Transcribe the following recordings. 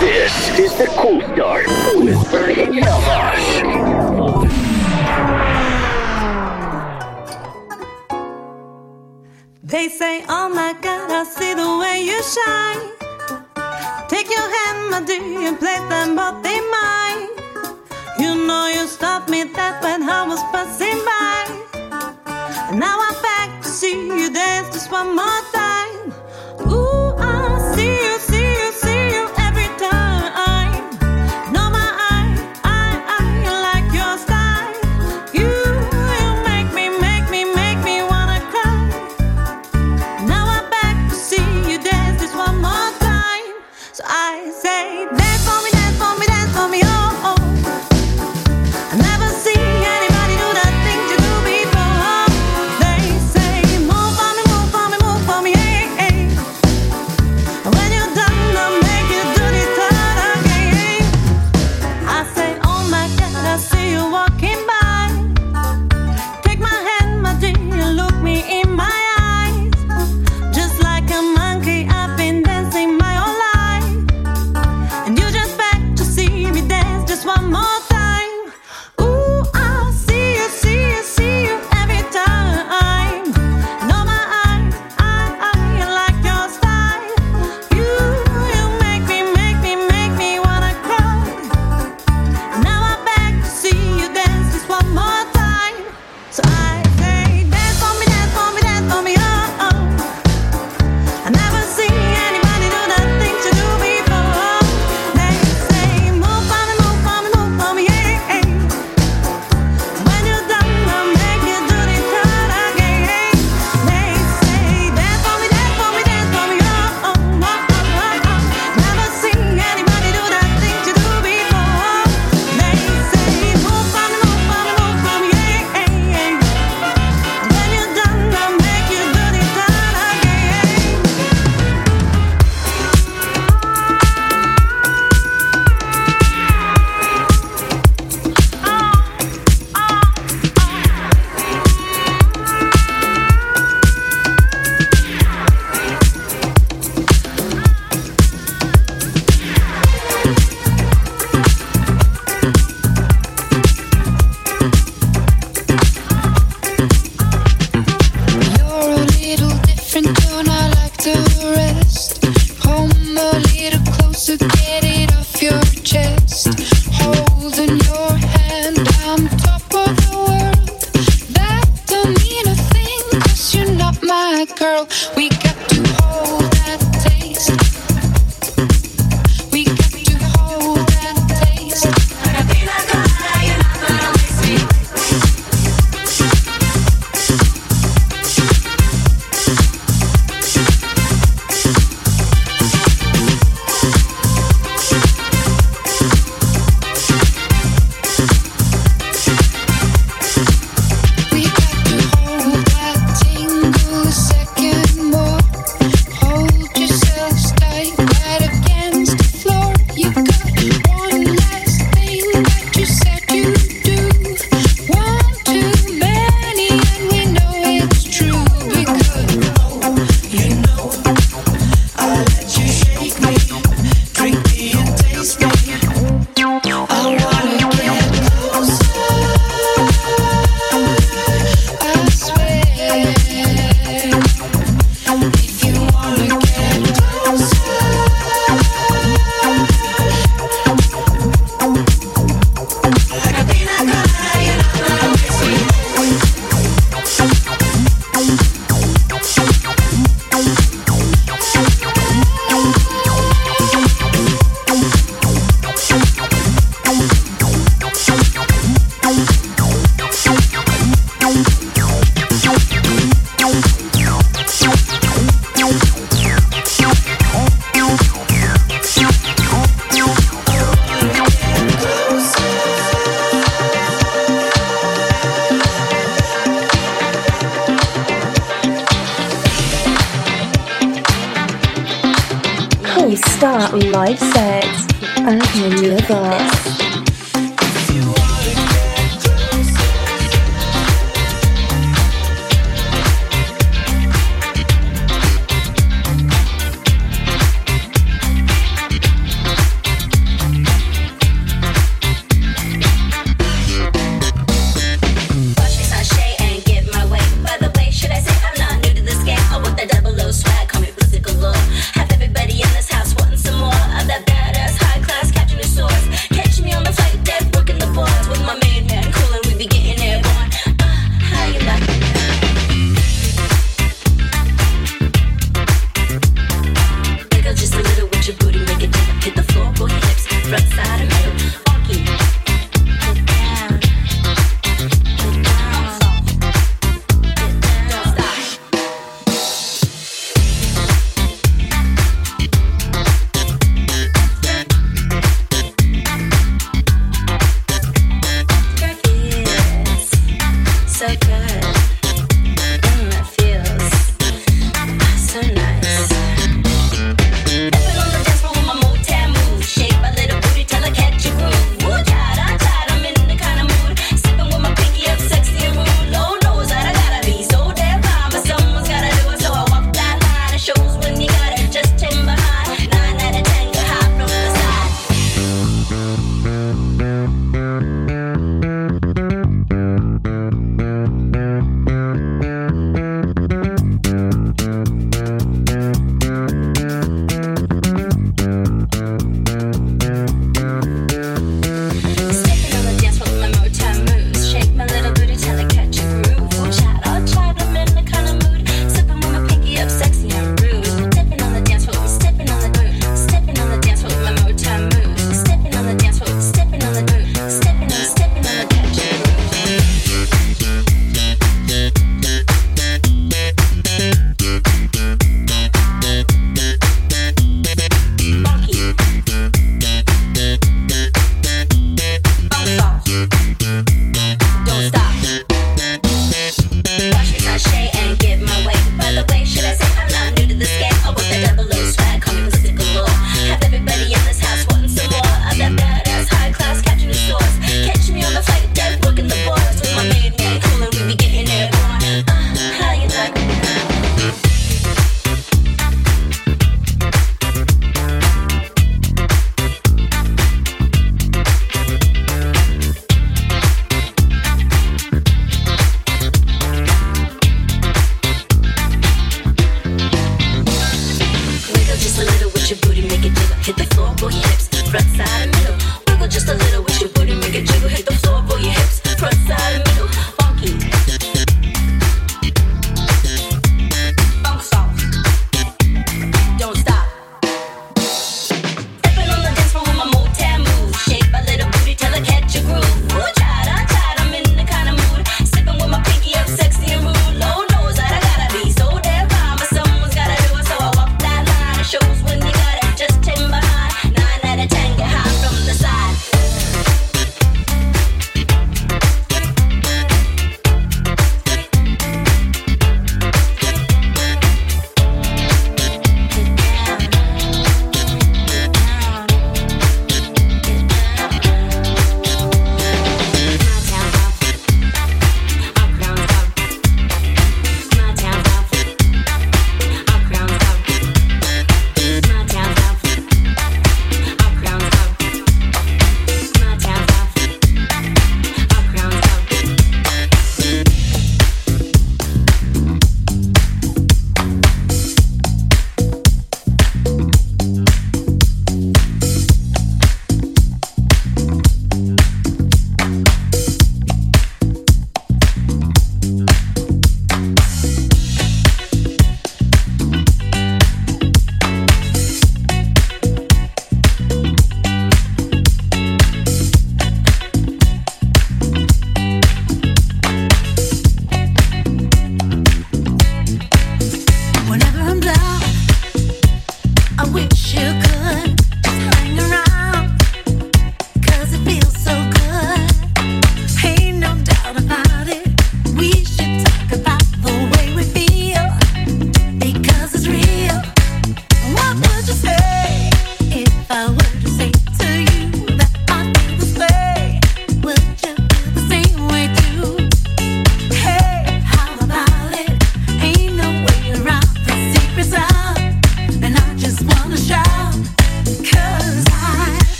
This is the Cool Start with Bernie They say, Oh my God, I see the way you shine. Take your hand, my dear, and place them both in mine. You know you stopped me that when I was passing by. And now I'm back to see you dance just one more time.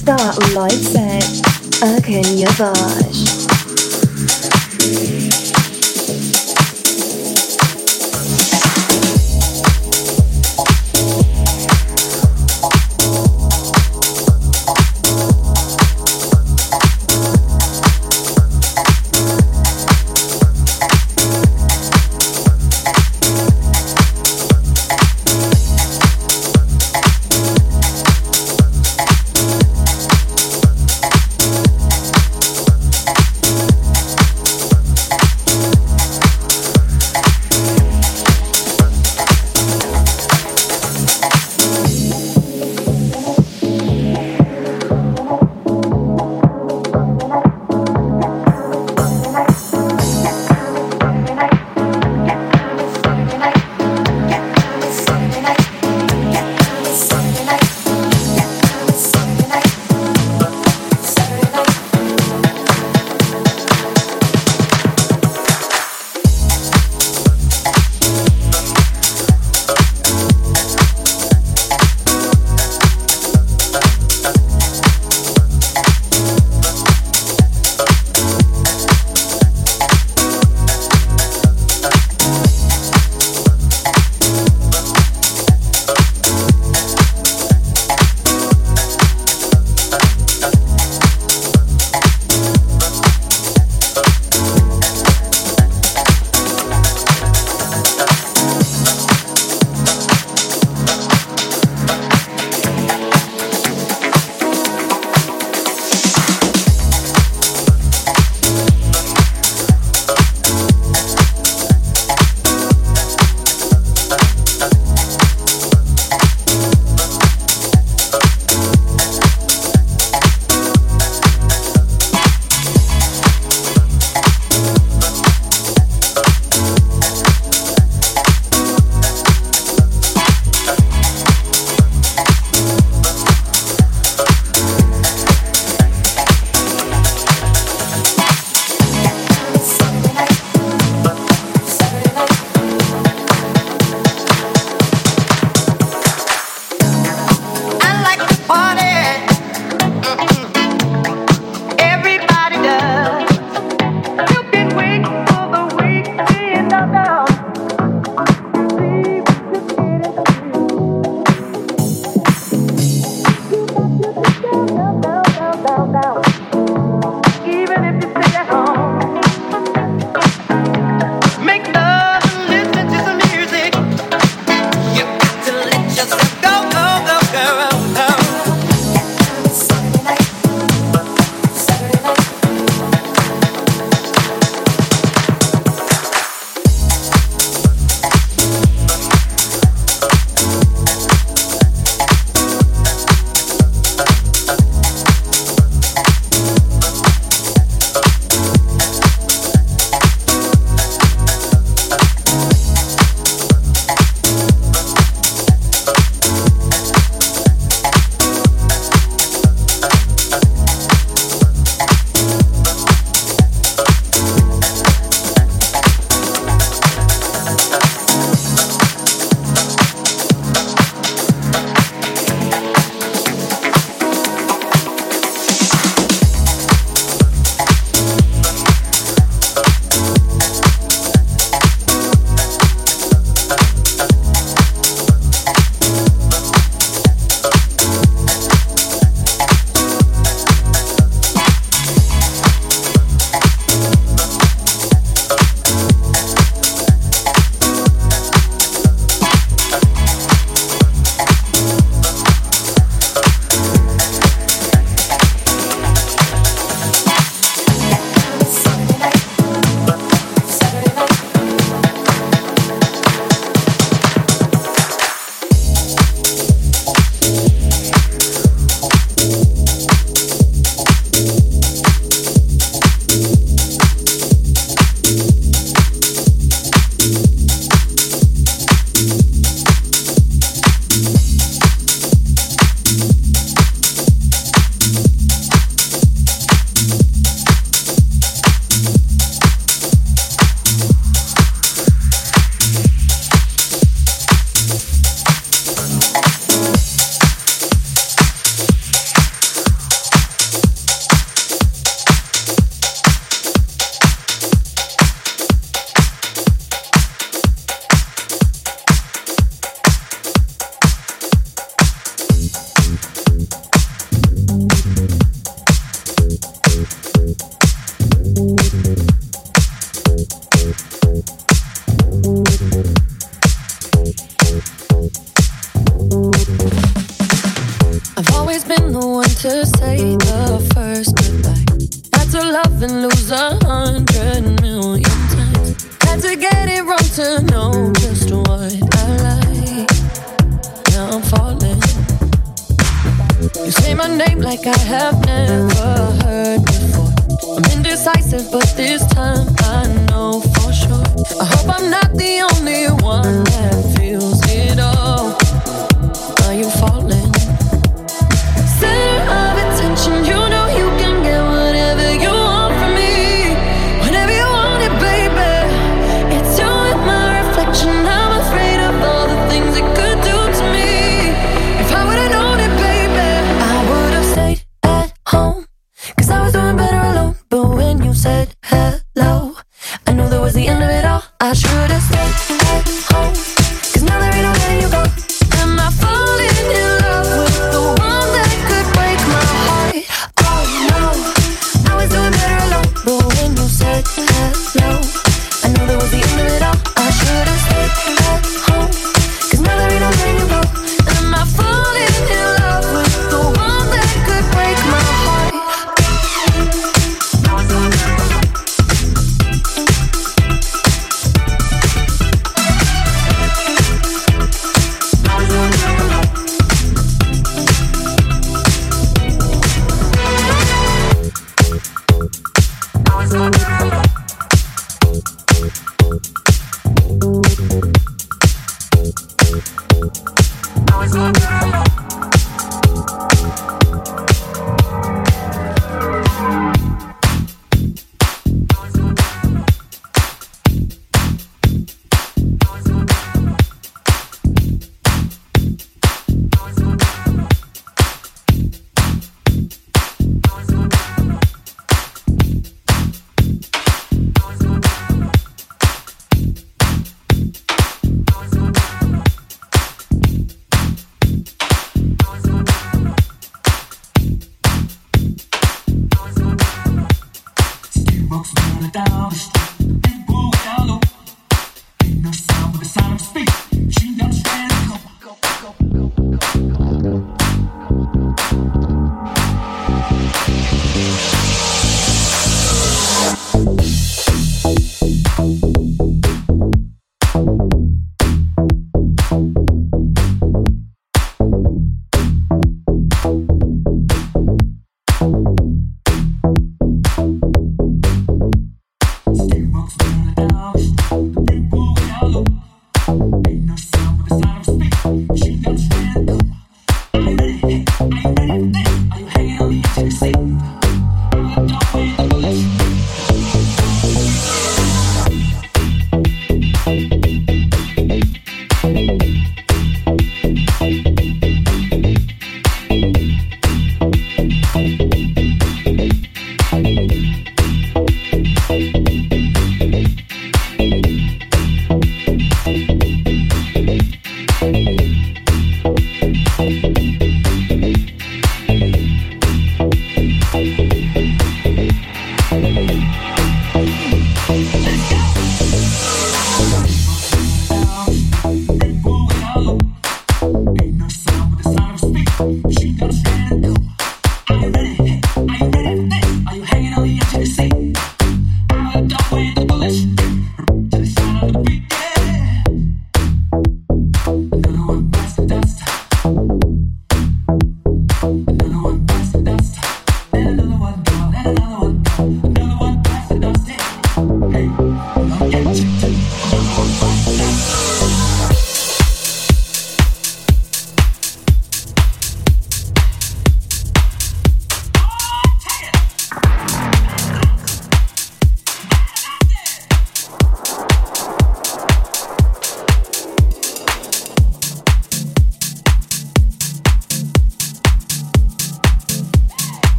Star live set. Erkan Yavaş.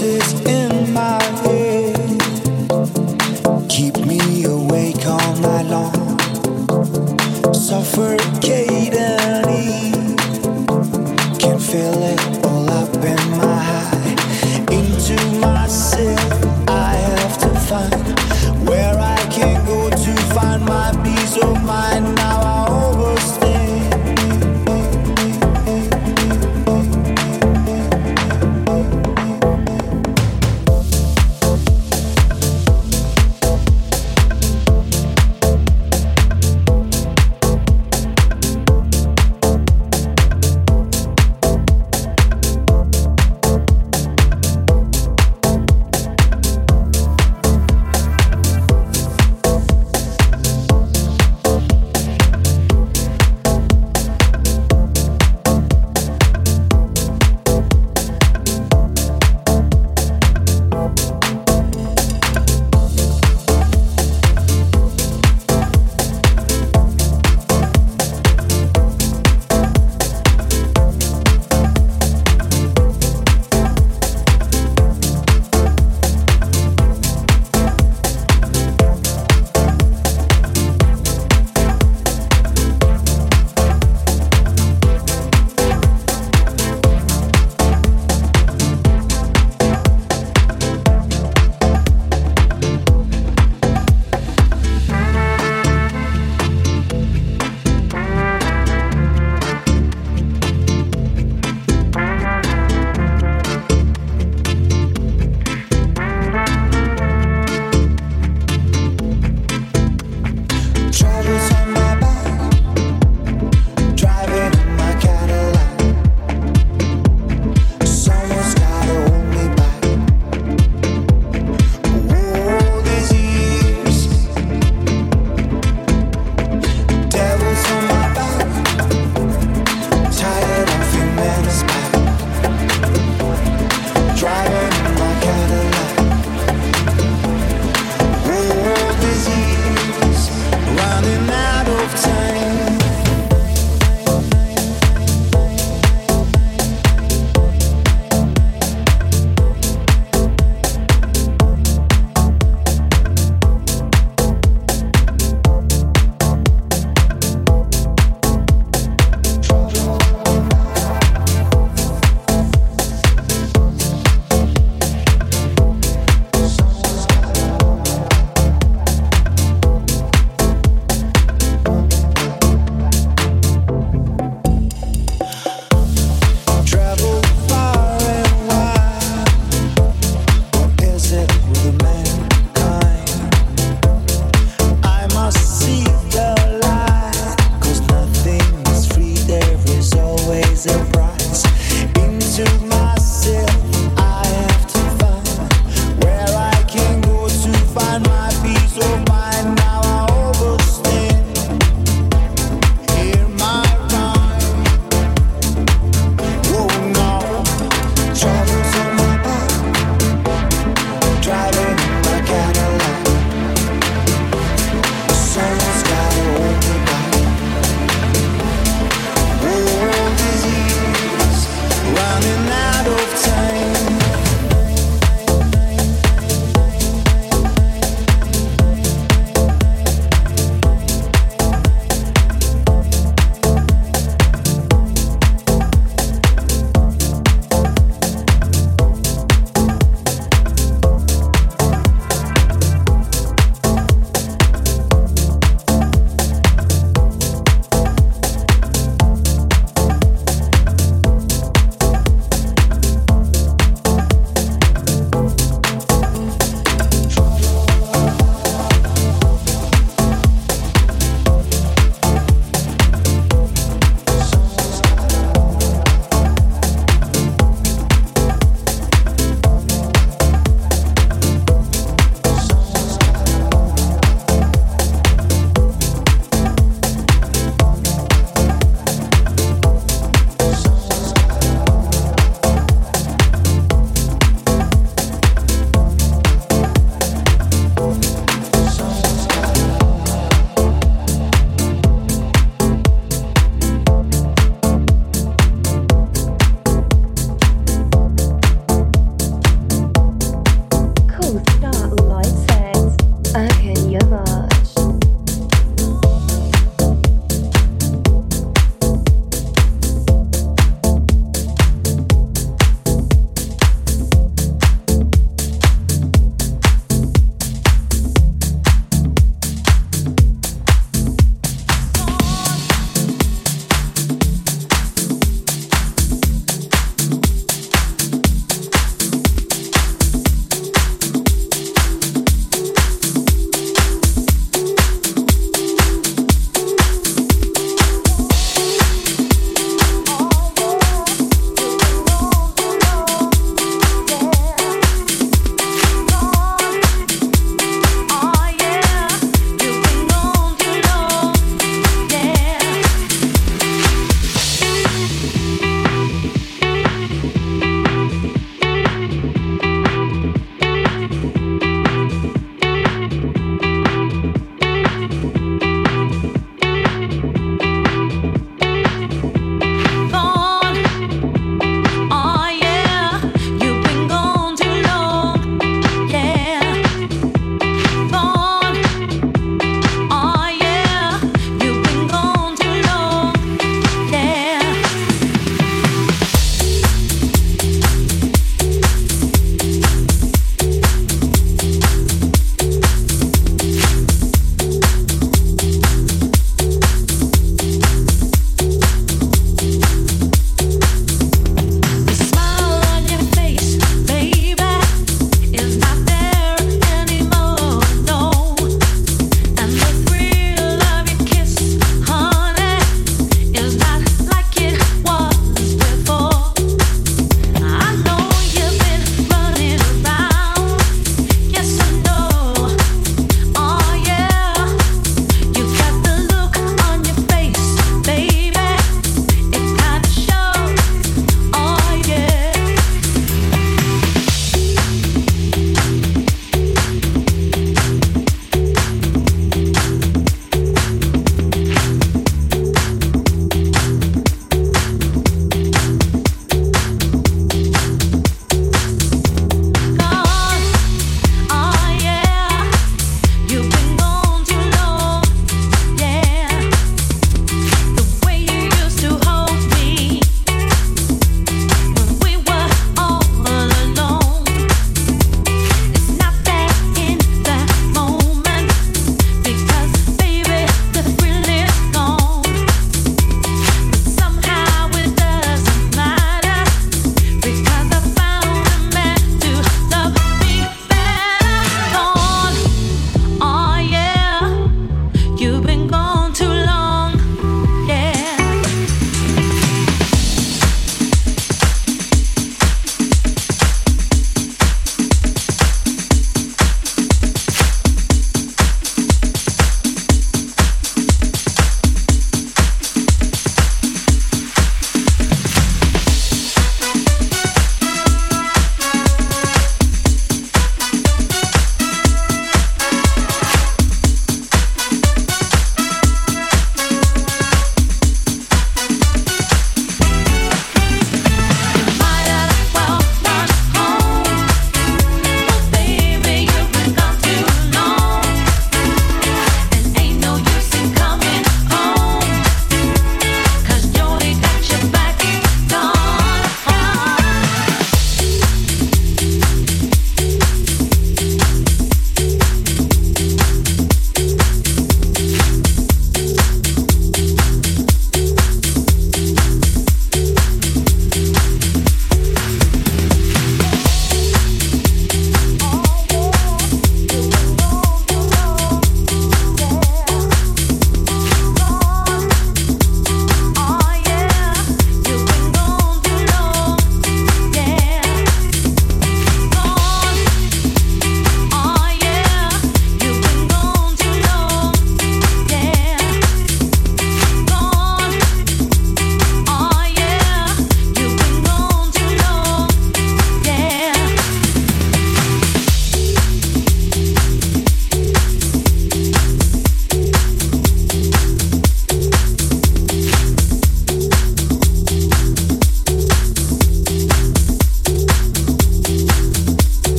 Voices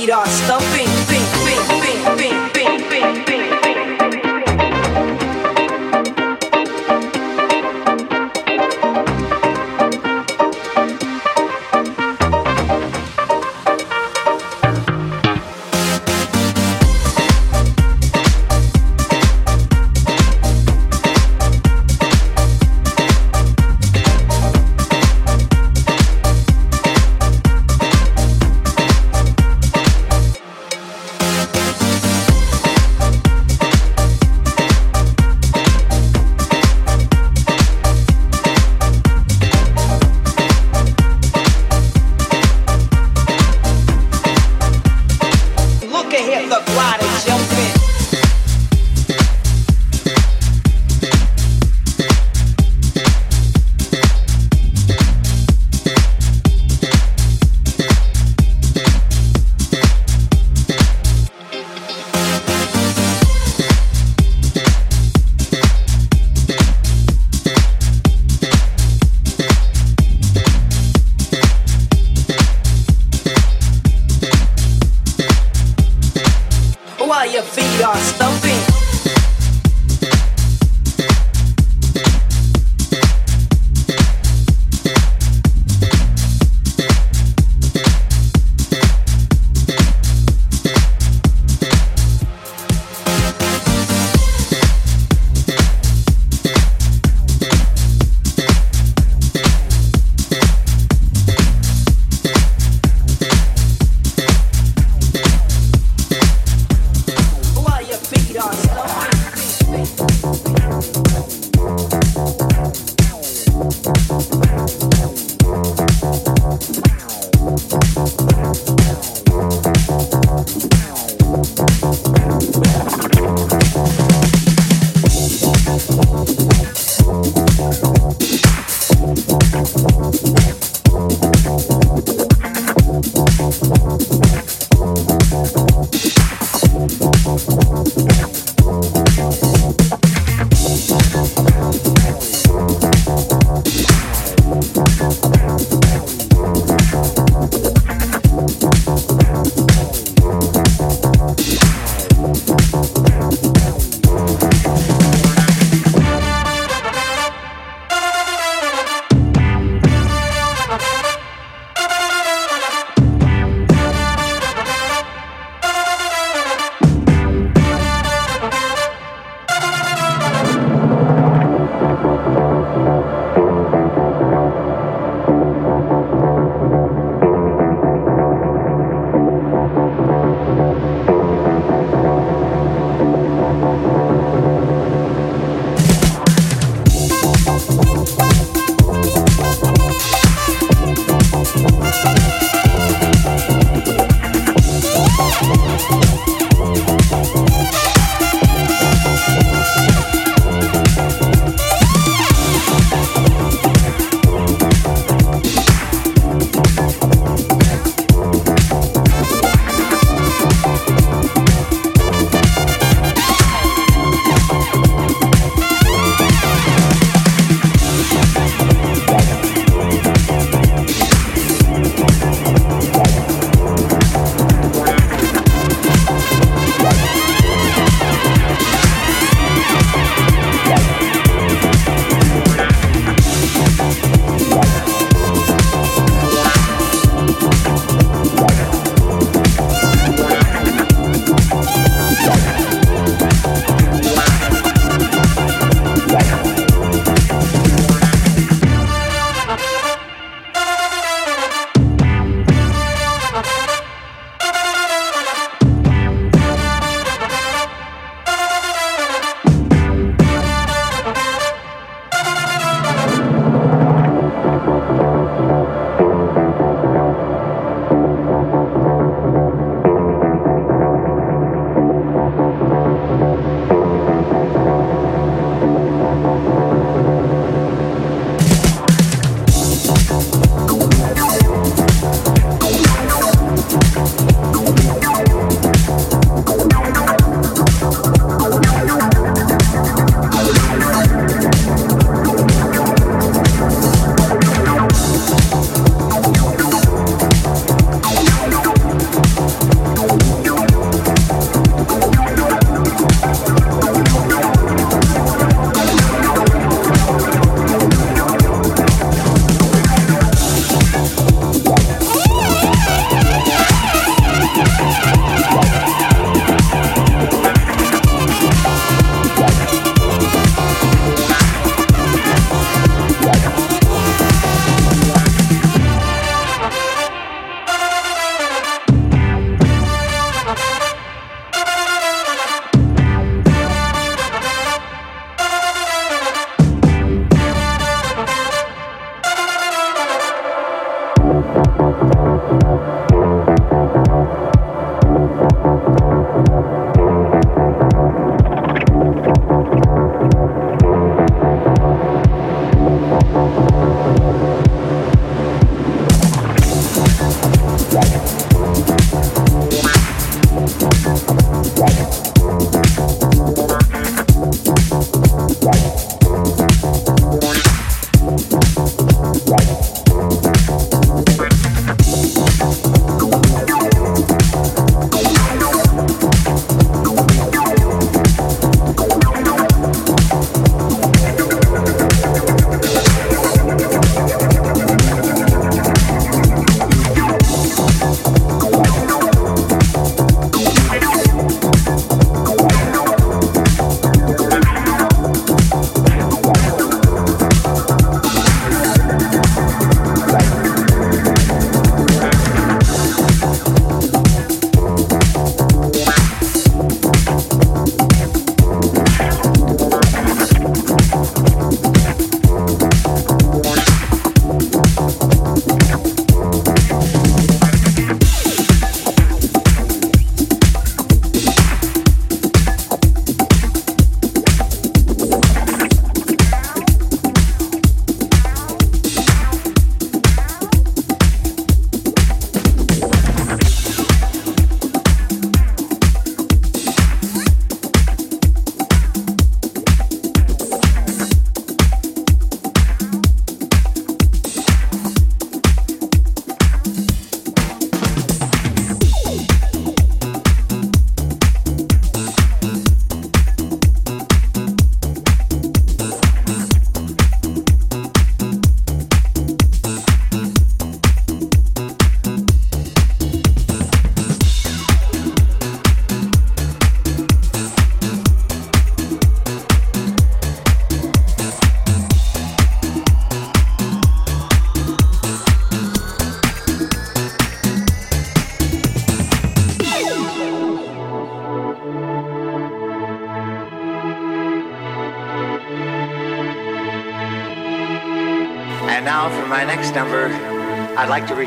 feet are stumping.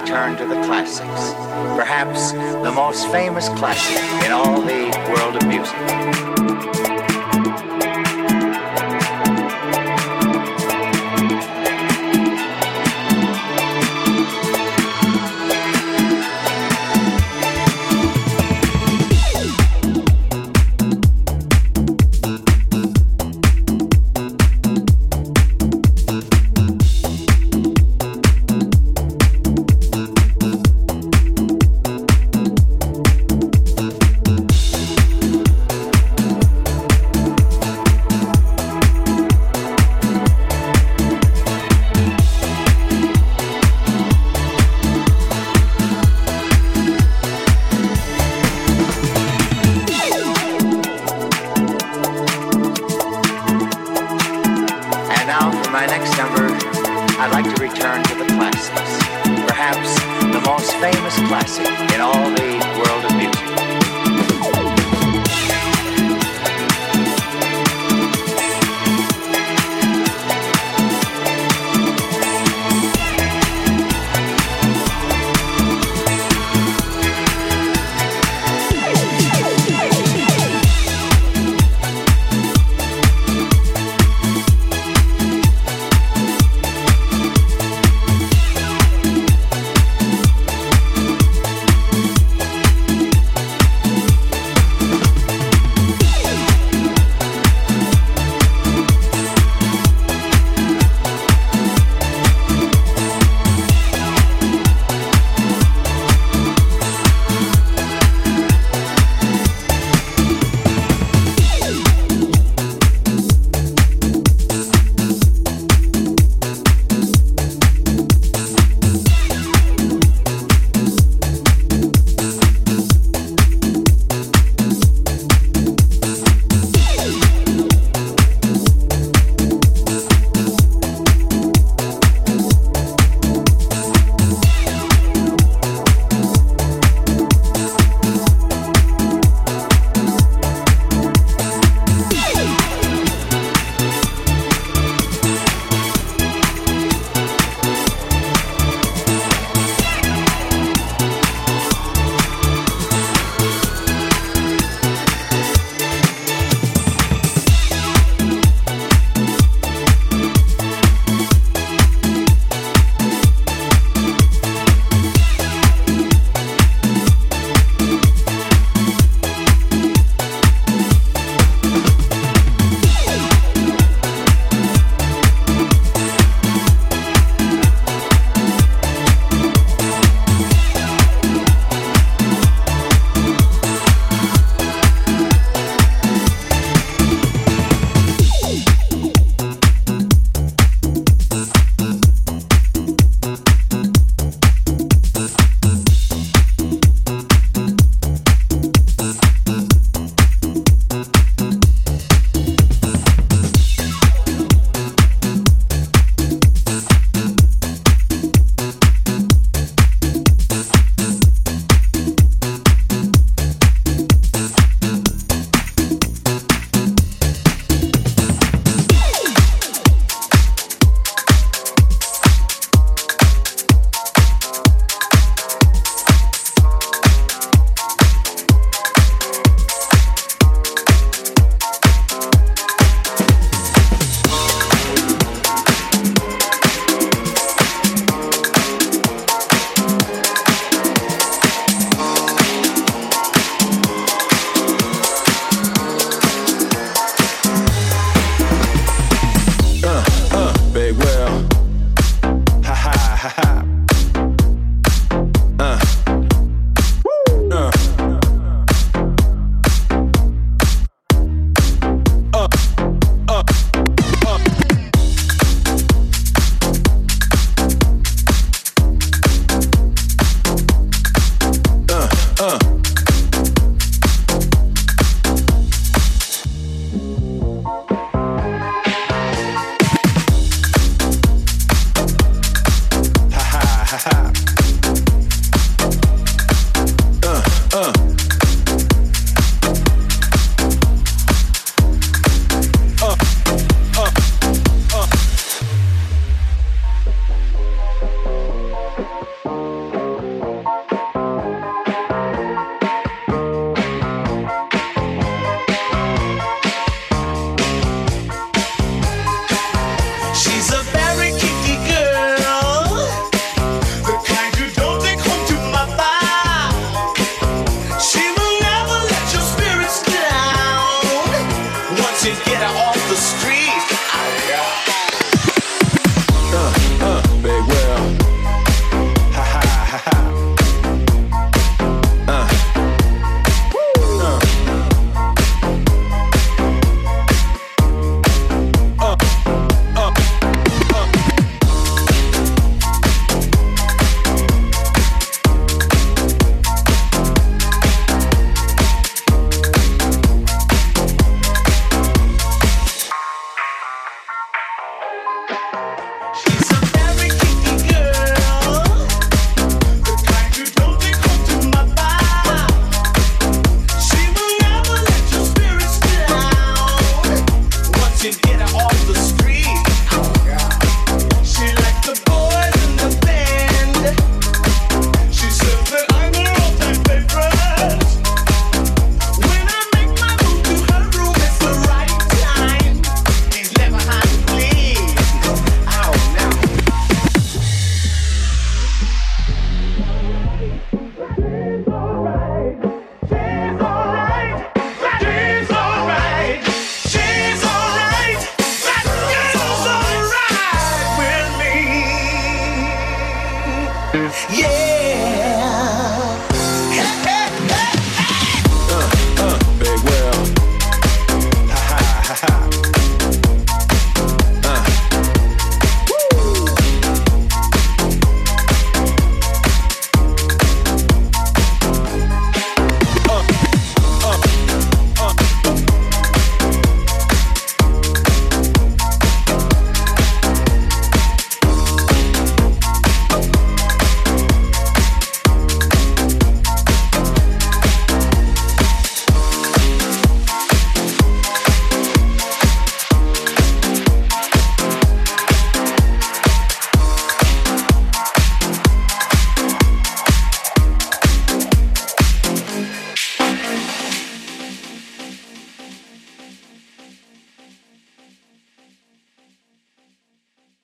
Return to the